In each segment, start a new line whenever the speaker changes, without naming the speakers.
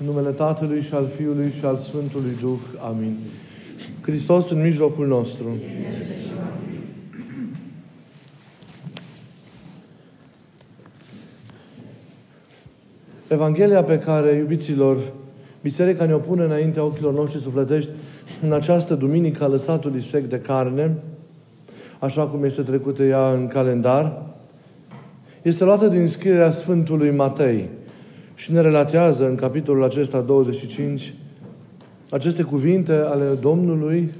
În numele Tatălui și al Fiului și al Sfântului Duh. Amin. Hristos în mijlocul nostru. Evanghelia pe care, iubiților, Biserica ne opune înaintea ochilor noștri sufletești în această duminică a lăsatului sec de carne, așa cum este trecută ea în calendar, este luată din scrierea Sfântului Matei și ne relatează în capitolul acesta 25 aceste cuvinte ale Domnului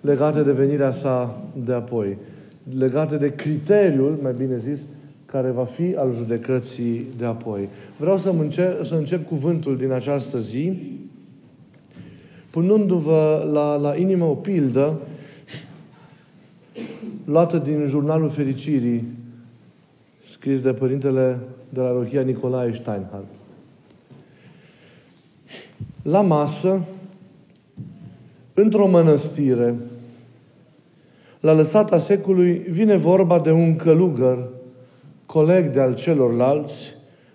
legate de venirea sa de apoi, legate de criteriul, mai bine zis, care va fi al judecății de apoi. Vreau să încep, să încep cuvântul din această zi, punându-vă la, la inimă o pildă luată din jurnalul fericirii, scris de părintele de la Rochia Nicolae Steinhardt. La masă, într-o mănăstire, la lăsata secului, vine vorba de un călugăr, coleg de al celorlalți,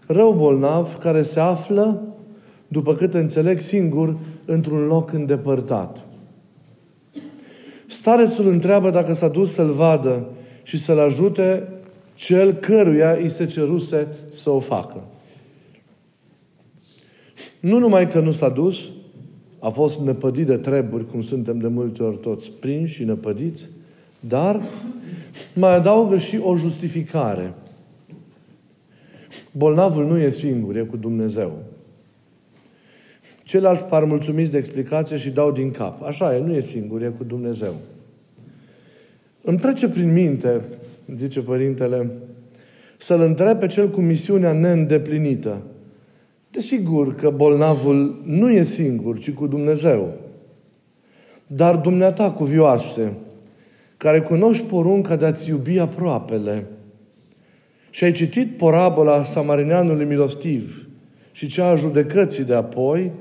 rău bolnav, care se află, după cât înțeleg singur, într-un loc îndepărtat. Starețul întreabă dacă s-a dus să-l vadă și să-l ajute cel căruia îi se ceruse să o facă. Nu numai că nu s-a dus, a fost năpădit de treburi, cum suntem de multe ori toți prinși și năpădiți, dar mai adaugă și o justificare. Bolnavul nu e singur, e cu Dumnezeu. Ceilalți par mulțumiți de explicație și dau din cap. Așa e, nu e singur, e cu Dumnezeu. Îmi trece prin minte, zice Părintele, să-l întreb pe cel cu misiunea neîndeplinită. Desigur că bolnavul nu e singur, ci cu Dumnezeu. Dar dumneata cuvioase, care cunoști porunca de a-ți iubi aproapele și ai citit parabola samarineanului milostiv și cea a judecății de apoi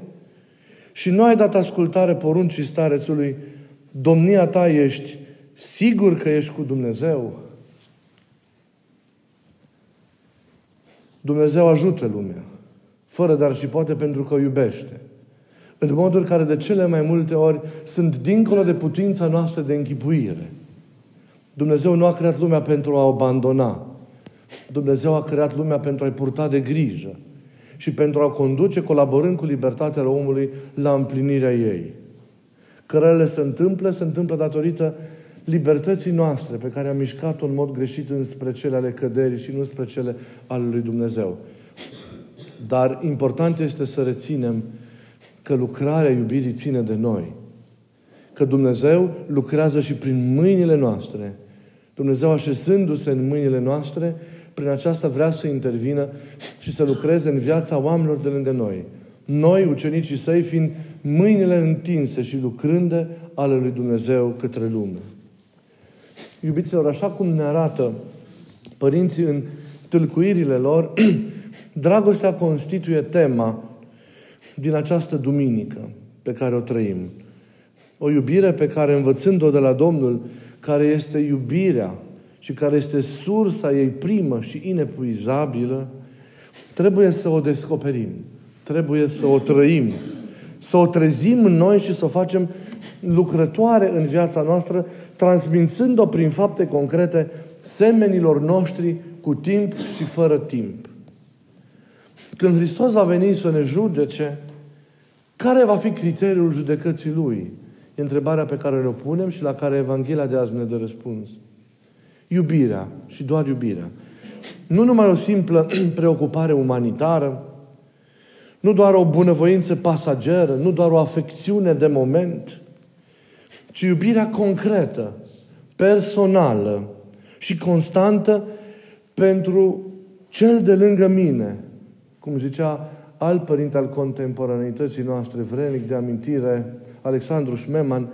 și nu ai dat ascultare poruncii starețului, domnia ta ești sigur că ești cu Dumnezeu? Dumnezeu ajută lumea fără dar și poate pentru că o iubește. În moduri care de cele mai multe ori sunt dincolo de putința noastră de închipuire. Dumnezeu nu a creat lumea pentru a o abandona. Dumnezeu a creat lumea pentru a-i purta de grijă și pentru a conduce, colaborând cu libertatea omului, la împlinirea ei. Cărările se întâmplă, se întâmplă datorită libertății noastre pe care am mișcat-o în mod greșit înspre cele ale căderii și nu spre cele ale lui Dumnezeu. Dar important este să reținem că lucrarea iubirii ține de noi. Că Dumnezeu lucrează și prin mâinile noastre. Dumnezeu așezându-se în mâinile noastre, prin aceasta vrea să intervină și să lucreze în viața oamenilor de lângă noi. Noi, ucenicii săi, fiind mâinile întinse și lucrânde ale lui Dumnezeu către lume. Iubiților, așa cum ne arată părinții în tâlcuirile lor, Dragostea constituie tema din această duminică pe care o trăim. O iubire pe care, învățând-o de la Domnul, care este iubirea și care este sursa ei primă și inepuizabilă, trebuie să o descoperim. Trebuie să o trăim. Să o trezim în noi și să o facem lucrătoare în viața noastră, transmințând-o prin fapte concrete semenilor noștri cu timp și fără timp. Când Hristos va veni să ne judece, care va fi criteriul judecății Lui? E întrebarea pe care ne-o punem și la care Evanghelia de azi ne dă răspuns. Iubirea și doar iubirea. Nu numai o simplă preocupare umanitară, nu doar o bunăvoință pasageră, nu doar o afecțiune de moment, ci iubirea concretă, personală și constantă pentru cel de lângă mine, cum zicea alt părinte al contemporaneității noastre, vrenic de amintire, Alexandru Șmeman,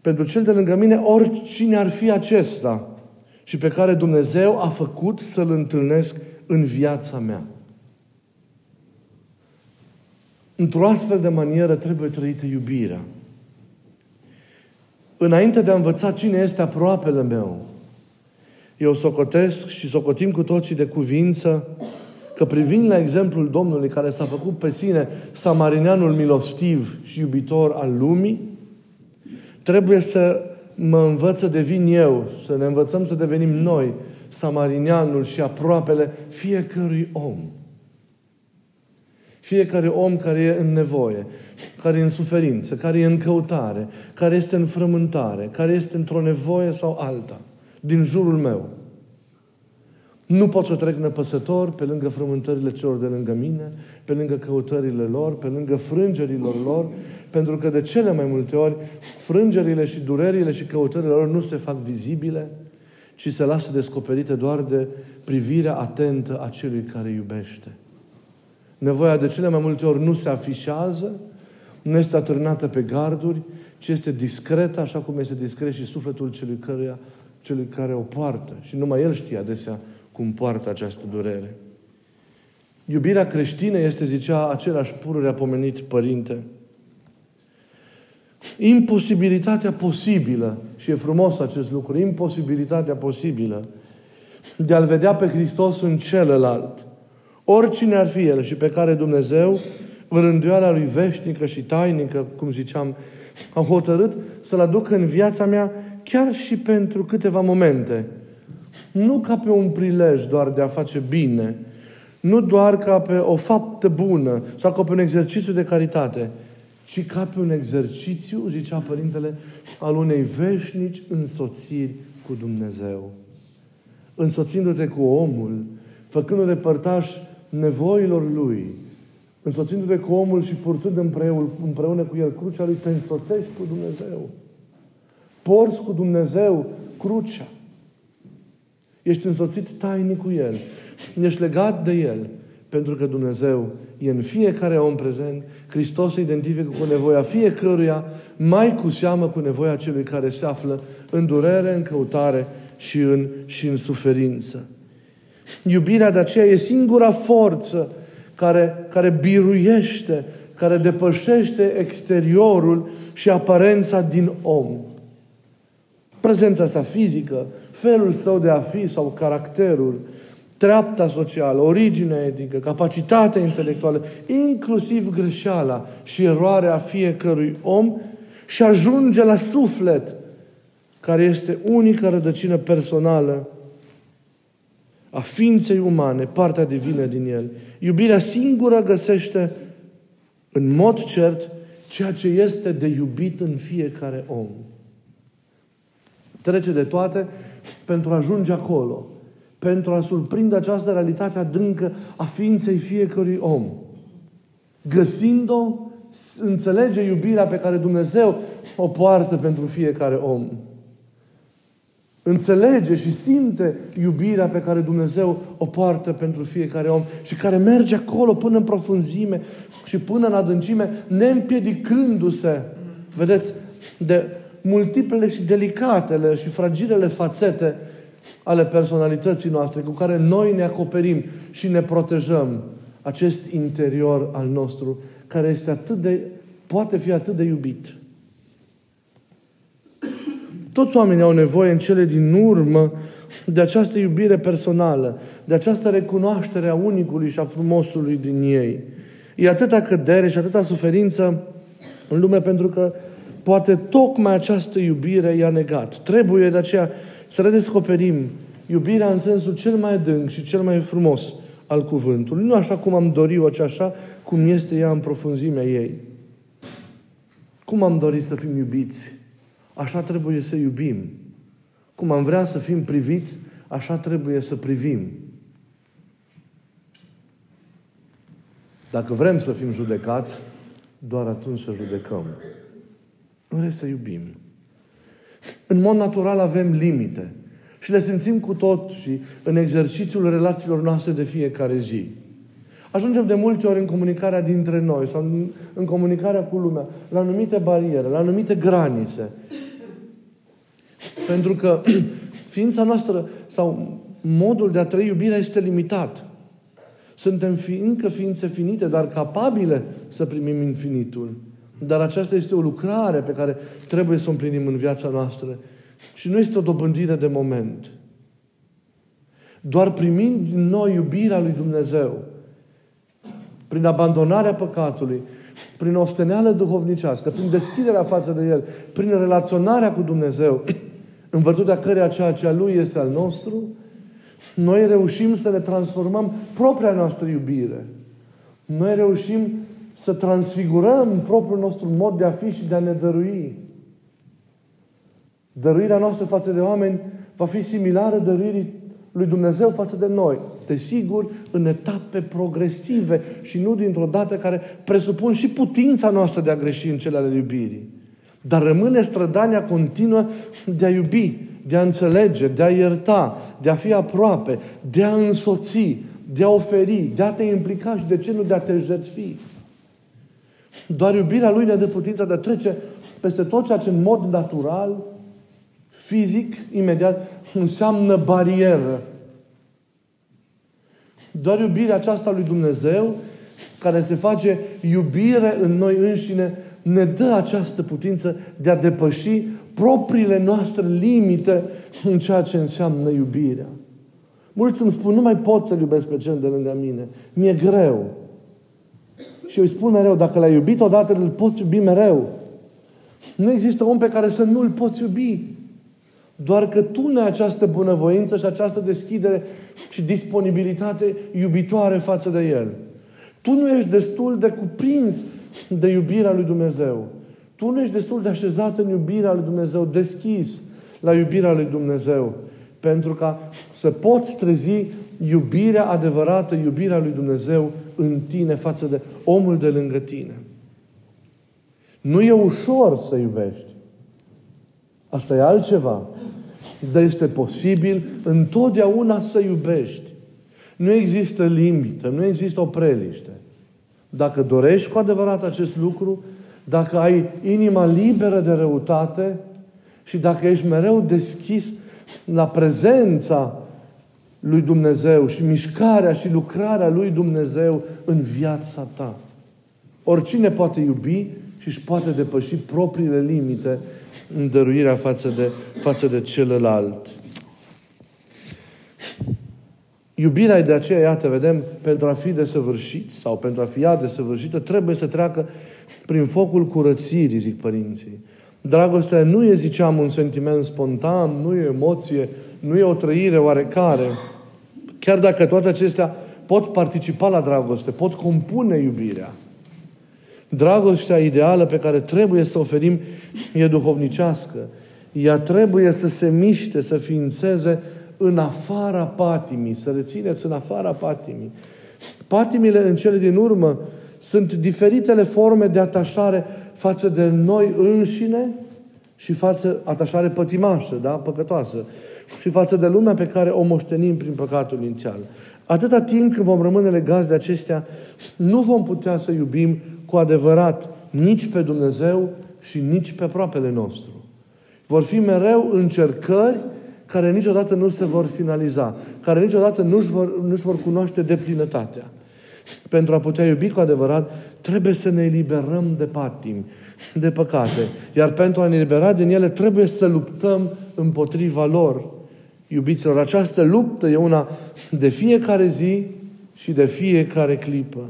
pentru cel de lângă mine, oricine ar fi acesta și pe care Dumnezeu a făcut să-l întâlnesc în viața mea. Într-o astfel de manieră trebuie trăită iubirea. Înainte de a învăța cine este aproapele meu, eu socotesc și socotim cu toții de cuvință că privind la exemplul Domnului care s-a făcut pe sine samarineanul milostiv și iubitor al lumii, trebuie să mă învăț să devin eu, să ne învățăm să devenim noi samarineanul și aproapele fiecărui om. Fiecare om care e în nevoie, care e în suferință, care e în căutare, care este în frământare, care este într-o nevoie sau alta, din jurul meu. Nu pot să trec nepăsător pe lângă frământările celor de lângă mine, pe lângă căutările lor, pe lângă frângerilor lor, pentru că de cele mai multe ori frângerile și durerile și căutările lor nu se fac vizibile, ci se lasă descoperite doar de privirea atentă a celui care iubește. Nevoia de cele mai multe ori nu se afișează, nu este atârnată pe garduri, ci este discretă, așa cum este discret și sufletul celui, căruia, celui care o poartă. Și numai el știe adesea cum poartă această durere. Iubirea creștină este, zicea același pururea pomenit părinte, imposibilitatea posibilă, și e frumos acest lucru, imposibilitatea posibilă de a-L vedea pe Hristos în celălalt, oricine ar fi El și pe care Dumnezeu, în rânduiala Lui veșnică și tainică, cum ziceam, a hotărât să-L aducă în viața mea chiar și pentru câteva momente. Nu ca pe un prilej doar de a face bine, nu doar ca pe o faptă bună sau ca pe un exercițiu de caritate, ci ca pe un exercițiu, zicea Părintele, al unei veșnici însoțiri cu Dumnezeu. Însoțindu-te cu omul, făcându-te părtaș nevoilor Lui, însoțindu-te cu omul și purtând împreună, împreună cu El crucea Lui, te însoțești cu Dumnezeu. Porți cu Dumnezeu crucea. Ești însoțit tainic cu El. Ești legat de El. Pentru că Dumnezeu e în fiecare om prezent. Hristos se identifică cu nevoia fiecăruia, mai cu seamă cu nevoia celui care se află în durere, în căutare și în, și în suferință. Iubirea de aceea e singura forță care, care biruiește, care depășește exteriorul și aparența din om. Prezența sa fizică, felul său de a fi sau caracterul, treapta socială, originea etnică, capacitatea intelectuală, inclusiv greșeala și eroarea fiecărui om și ajunge la suflet, care este unica rădăcină personală a ființei umane, partea divină din el. Iubirea singură găsește în mod cert ceea ce este de iubit în fiecare om. Trece de toate pentru a ajunge acolo pentru a surprinde această realitate adâncă a ființei fiecărui om. Găsind-o, înțelege iubirea pe care Dumnezeu o poartă pentru fiecare om. Înțelege și simte iubirea pe care Dumnezeu o poartă pentru fiecare om și care merge acolo până în profunzime și până în adâncime, neîmpiedicându-se, vedeți, de multiplele și delicatele și fragilele fațete ale personalității noastre cu care noi ne acoperim și ne protejăm acest interior al nostru care este atât de, poate fi atât de iubit. Toți oamenii au nevoie în cele din urmă de această iubire personală, de această recunoaștere a unicului și a frumosului din ei. E atâta cădere și atâta suferință în lume pentru că poate tocmai această iubire i-a negat. Trebuie de aceea să redescoperim iubirea în sensul cel mai adânc și cel mai frumos al cuvântului. Nu așa cum am dorit-o, ci așa cum este ea în profunzimea ei. Cum am dorit să fim iubiți? Așa trebuie să iubim. Cum am vrea să fim priviți, așa trebuie să privim. Dacă vrem să fim judecați, doar atunci să judecăm. În rest să iubim. În mod natural avem limite. Și le simțim cu tot și în exercițiul relațiilor noastre de fiecare zi. Ajungem de multe ori în comunicarea dintre noi sau în, în comunicarea cu lumea la anumite bariere, la anumite granițe. Pentru că ființa noastră sau modul de a trăi iubirea este limitat. Suntem fi, încă ființe finite, dar capabile să primim infinitul. Dar aceasta este o lucrare pe care trebuie să o împlinim în viața noastră. Și nu este o dobândire de moment. Doar primind din noi iubirea lui Dumnezeu, prin abandonarea păcatului, prin osteneală duhovnicească, prin deschiderea față de El, prin relaționarea cu Dumnezeu, în virtutea căreia ceea ce a Lui este al nostru, noi reușim să ne transformăm propria noastră iubire. Noi reușim să transfigurăm propriul nostru mod de a fi și de a ne dărui. Dăruirea noastră față de oameni va fi similară dăruirii lui Dumnezeu față de noi. Desigur, în etape progresive și nu dintr-o dată care presupun și putința noastră de a greși în cele ale iubirii. Dar rămâne strădania continuă de a iubi, de a înțelege, de a ierta, de a fi aproape, de a însoți, de a oferi, de a te implica și de ce nu de a te jertfi. Doar iubirea Lui ne dă putința de a trece peste tot ceea ce în mod natural, fizic, imediat, înseamnă barieră. Doar iubirea aceasta lui Dumnezeu, care se face iubire în noi înșine, ne dă această putință de a depăși propriile noastre limite în ceea ce înseamnă iubirea. Mulți îmi spun, nu mai pot să-L iubesc pe cel de lângă mine. Mi-e greu. Și eu îi spun mereu, dacă l-ai iubit odată, îl poți iubi mereu. Nu există om pe care să nu îl poți iubi. Doar că tu ne ai această bunăvoință și această deschidere și disponibilitate iubitoare față de El. Tu nu ești destul de cuprins de iubirea lui Dumnezeu. Tu nu ești destul de așezat în iubirea lui Dumnezeu, deschis la iubirea lui Dumnezeu. Pentru ca să poți trezi iubirea adevărată, iubirea lui Dumnezeu în tine față de omul de lângă tine. Nu e ușor să iubești. Asta e altceva. Dar este posibil întotdeauna să iubești. Nu există limită, nu există o preliște. Dacă dorești cu adevărat acest lucru, dacă ai inima liberă de răutate și dacă ești mereu deschis la prezența lui Dumnezeu și mișcarea și lucrarea lui Dumnezeu în viața ta. Oricine poate iubi și își poate depăși propriile limite în dăruirea față de, față de celălalt. Iubirea e de aceea, iată, vedem, pentru a fi desăvârșit sau pentru a fi ea desăvârșită, trebuie să treacă prin focul curățirii, zic părinții. Dragostea nu e, ziceam, un sentiment spontan, nu e emoție, nu e o trăire oarecare. Chiar dacă toate acestea pot participa la dragoste, pot compune iubirea. Dragostea ideală pe care trebuie să oferim e duhovnicească. Ea trebuie să se miște, să ființeze în afara patimii, să rețineți în afara patimii. Patimile în cele din urmă sunt diferitele forme de atașare față de noi înșine și față atașare pătimașă, da? păcătoasă, și față de lumea pe care o moștenim prin păcatul inițial. Atâta timp când vom rămâne legați de acestea, nu vom putea să iubim cu adevărat nici pe Dumnezeu și nici pe aproapele nostru. Vor fi mereu încercări care niciodată nu se vor finaliza, care niciodată nu-și vor, nu vor cunoaște deplinătatea. Pentru a putea iubi cu adevărat, trebuie să ne eliberăm de patimi, de păcate. Iar pentru a ne elibera din ele, trebuie să luptăm împotriva lor. Iubiților, această luptă e una de fiecare zi și de fiecare clipă.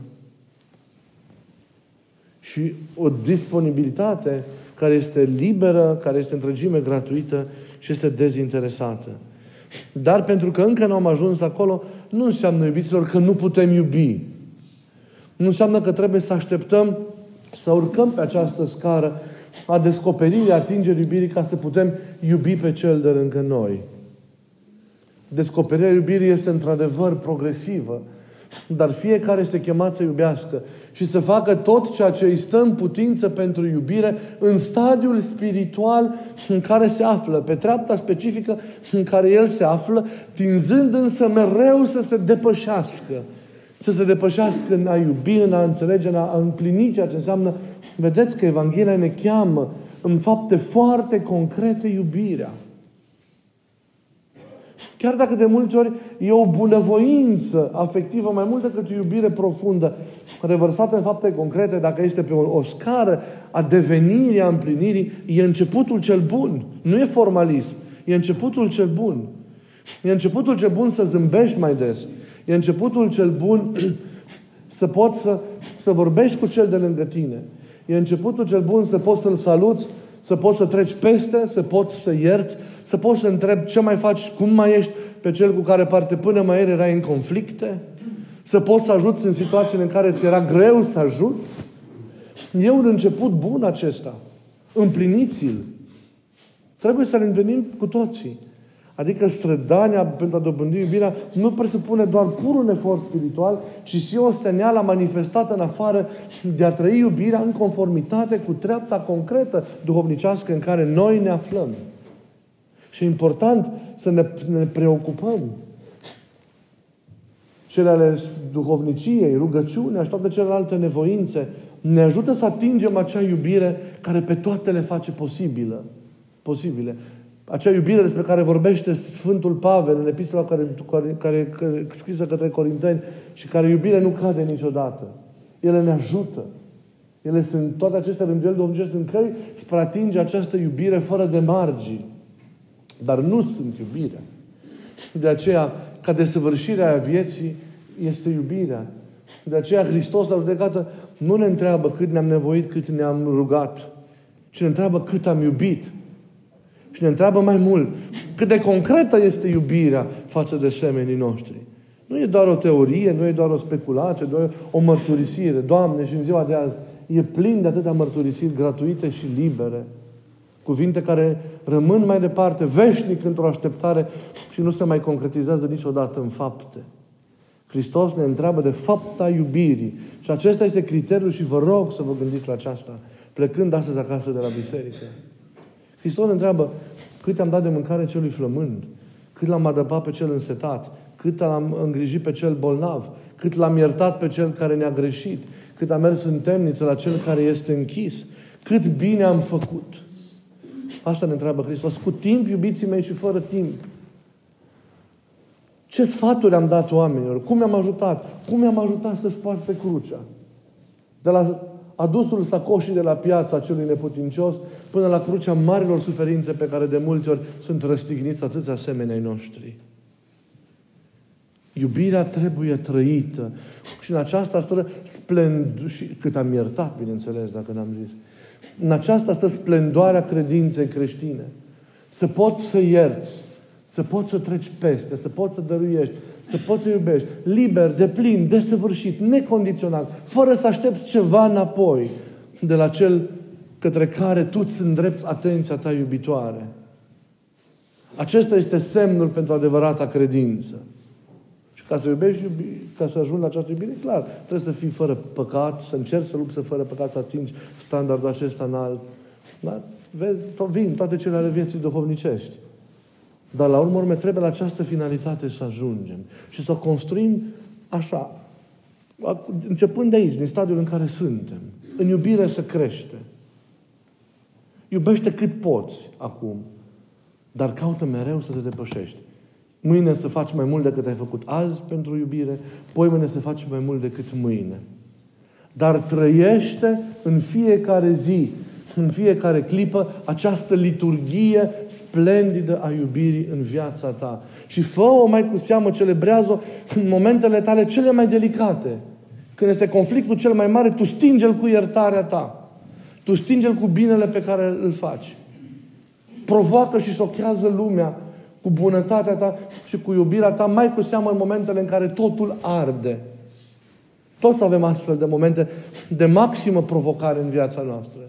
Și o disponibilitate care este liberă, care este întregime gratuită și este dezinteresată. Dar pentru că încă nu am ajuns acolo, nu înseamnă, iubiților, că nu putem iubi. Nu înseamnă că trebuie să așteptăm să urcăm pe această scară a descoperirii, atingerii iubirii ca să putem iubi pe cel de lângă noi. Descoperirea iubirii este într-adevăr progresivă, dar fiecare este chemat să iubească și să facă tot ceea ce îi stă în putință pentru iubire în stadiul spiritual în care se află, pe treapta specifică în care el se află, tinzând însă mereu să se depășească. Să se depășească în a iubi, în a înțelege, în a împlini ceea ce înseamnă. Vedeți că Evanghelia ne cheamă în fapte foarte concrete iubirea. Chiar dacă de multe ori e o bunăvoință afectivă mai mult decât o iubire profundă, revărsată în fapte concrete, dacă este pe o, o scară a devenirii, a împlinirii, e începutul cel bun. Nu e formalism. E începutul cel bun. E începutul cel bun să zâmbești mai des. E începutul cel bun Să poți să, să vorbești cu cel de lângă tine. E începutul cel bun să poți să-l saluți, să poți să treci peste, să poți să ierți, să poți să întrebi ce mai faci, cum mai ești pe cel cu care parte până mai ieri erai în conflicte, să poți să ajuți în situațiile în care ți era greu să ajuți. E un început bun acesta. Împliniți-l. Trebuie să-l împlinim cu toții. Adică strădania pentru a dobândi iubirea nu presupune doar pur un efort spiritual, ci și o steneală manifestată în afară de a trăi iubirea în conformitate cu treapta concretă duhovnicească în care noi ne aflăm. Și e important să ne, ne preocupăm. Cele ale duhovniciei, rugăciunea și toate celelalte nevoințe ne ajută să atingem acea iubire care pe toate le face posibilă. posibile. Acea iubire despre care vorbește Sfântul Pavel în epistola care, care, care, care scrisă către Corinteni și care iubire nu cade niciodată. Ele ne ajută. Ele sunt, toate aceste rânduieli duhovnicești sunt căi spre a atinge această iubire fără de margini. Dar nu sunt iubirea. De aceea, ca desăvârșirea a vieții este iubirea. De aceea Hristos la judecată nu ne întreabă cât ne-am nevoit, cât ne-am rugat, ci ne întreabă cât am iubit. Și ne întreabă mai mult, cât de concretă este iubirea față de semenii noștri. Nu e doar o teorie, nu e doar o speculație, doar o mărturisire. Doamne, și în ziua de azi e plin de atâtea mărturisiri gratuite și libere. Cuvinte care rămân mai departe, veșnic într-o așteptare și nu se mai concretizează niciodată în fapte. Hristos ne întreabă de fapta iubirii. Și acesta este criteriul și vă rog să vă gândiți la aceasta, plecând astăzi acasă de la biserică. Hristos ne întreabă cât am dat de mâncare celui flămând, cât l-am adăpat pe cel însetat, cât l-am îngrijit pe cel bolnav, cât l-am iertat pe cel care ne-a greșit, cât am mers în temniță la cel care este închis, cât bine am făcut. Asta ne întreabă Hristos. Cu timp, iubiții mei, și fără timp. Ce sfaturi am dat oamenilor? Cum i-am ajutat? Cum i-am ajutat să-și poarte crucea? De la adusul sacoșii de la piața celui neputincios până la crucea marilor suferințe pe care de multe ori sunt răstigniți atâția asemenea noștri. Iubirea trebuie trăită. Și în aceasta stă splendu- și cât am iertat, bineînțeles, dacă n-am zis. În aceasta stă splendoarea credinței creștine. Să poți să ierți, să poți să treci peste, să poți să dăruiești, să poți să iubești, liber, de plin, desăvârșit, necondiționat, fără să aștepți ceva înapoi de la cel către care tu îți îndrepți atenția ta iubitoare. Acesta este semnul pentru adevărata credință. Și ca să iubești, iubi, ca să ajungi la această iubire, clar, trebuie să fii fără păcat, să încerci să lupți să fără păcat, să atingi standardul acesta înalt. Da? Vezi, to- vin toate cele ale vieții duhovnicești. Dar la urmă, urme, trebuie la această finalitate să ajungem. Și să o construim așa, începând de aici, din stadiul în care suntem. În iubire să crește. Iubește cât poți acum, dar caută mereu să te depășești. Mâine să faci mai mult decât ai făcut azi pentru iubire, poi mâine să faci mai mult decât mâine. Dar trăiește în fiecare zi în fiecare clipă această liturghie splendidă a iubirii în viața ta. Și fă-o mai cu seamă, celebrează-o în momentele tale cele mai delicate. Când este conflictul cel mai mare, tu stinge-l cu iertarea ta. Tu stinge-l cu binele pe care îl faci. Provoacă și șochează lumea cu bunătatea ta și cu iubirea ta, mai cu seamă în momentele în care totul arde. Toți avem astfel de momente de maximă provocare în viața noastră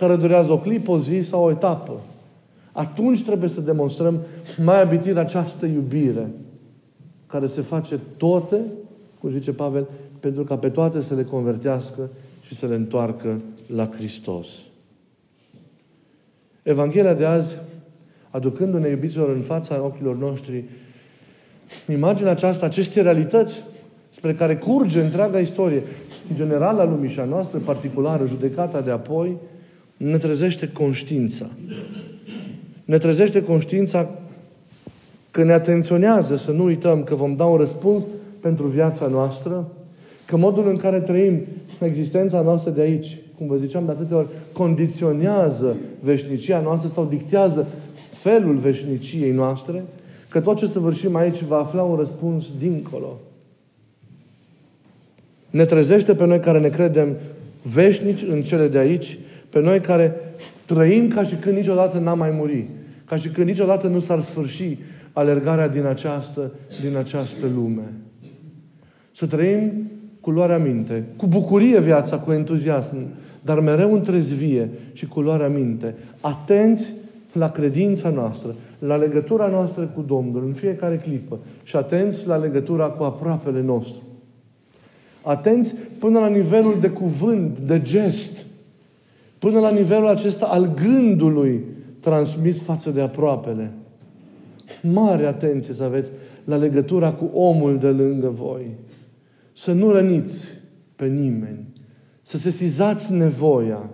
care durează o clipă, o zi sau o etapă. Atunci trebuie să demonstrăm mai abitir această iubire care se face toate, cum zice Pavel, pentru ca pe toate să le convertească și să le întoarcă la Hristos. Evanghelia de azi, aducându-ne iubiților în fața ochilor noștri, imaginea aceasta, aceste realități spre care curge întreaga istorie, generală a lumii și a noastră, particulară, judecata de apoi, ne trezește conștiința. Ne trezește conștiința că ne atenționează să nu uităm că vom da un răspuns pentru viața noastră, că modul în care trăim existența noastră de aici, cum vă ziceam de atâtea ori, condiționează veșnicia noastră sau dictează felul veșniciei noastre, că tot ce săvârșim aici va afla un răspuns dincolo. Ne trezește pe noi care ne credem veșnici în cele de aici, pe noi care trăim ca și când niciodată n-am mai muri, ca și când niciodată nu s-ar sfârși alergarea din această, din această lume. Să trăim cu luarea minte, cu bucurie viața, cu entuziasm, dar mereu întrezvie și cu luarea minte. Atenți la credința noastră, la legătura noastră cu Domnul în fiecare clipă și atenți la legătura cu aproapele nostru. Atenți până la nivelul de cuvânt, de gest, până la nivelul acesta al gândului transmis față de aproapele. Mare atenție să aveți la legătura cu omul de lângă voi. Să nu răniți pe nimeni. Să sesizați nevoia.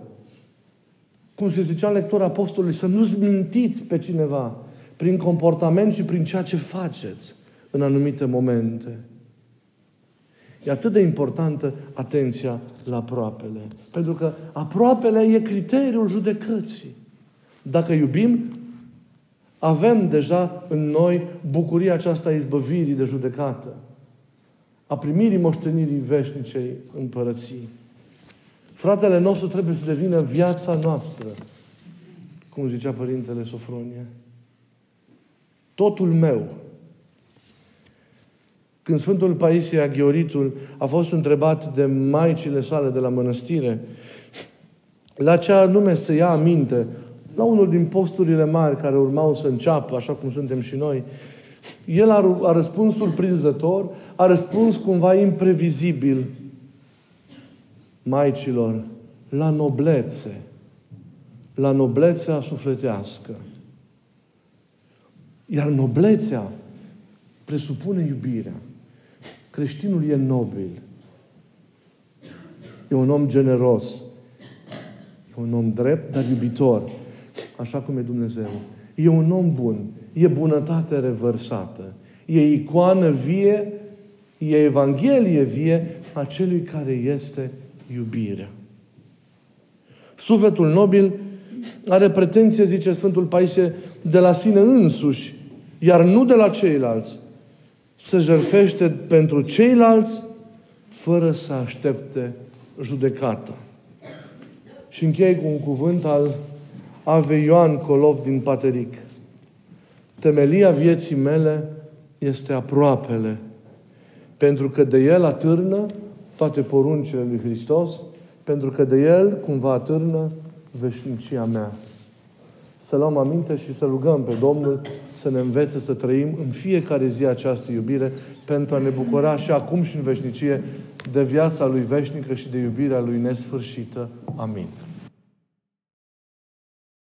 Cum se zicea în lectura apostolului, să nu mintiți pe cineva prin comportament și prin ceea ce faceți în anumite momente. E atât de importantă atenția la aproapele. Pentru că aproapele e criteriul judecății. Dacă iubim, avem deja în noi bucuria aceasta izbăvirii de judecată, a primirii moștenirii veșnicei împărății. Fratele nostru trebuie să devină viața noastră, cum zicea Părintele Sofronie. Totul meu. Când Sfântul Paisie Aghioritul a fost întrebat de maicile sale de la mănăstire, la ce anume să ia aminte la unul din posturile mari care urmau să înceapă, așa cum suntem și noi, el a, a răspuns surprinzător, a răspuns cumva imprevizibil maicilor la noblețe, la noblețea sufletească. Iar noblețea presupune iubirea. Creștinul e nobil. E un om generos. E un om drept, dar iubitor așa cum e Dumnezeu. E un om bun. E bunătate revărsată. E icoană vie, e Evanghelie vie a celui care este iubirea. Sufletul nobil are pretenție, zice Sfântul Paisie, de la sine însuși, iar nu de la ceilalți. Se jerfește pentru ceilalți fără să aștepte judecata. Și închei cu un cuvânt al Ave Ioan Colov din Pateric. Temelia vieții mele este aproapele, pentru că de el atârnă toate poruncile lui Hristos, pentru că de el cumva atârnă veșnicia mea. Să luăm aminte și să rugăm pe Domnul să ne învețe să trăim în fiecare zi această iubire pentru a ne bucura și acum și în veșnicie de viața Lui veșnică și de iubirea Lui nesfârșită. Amin.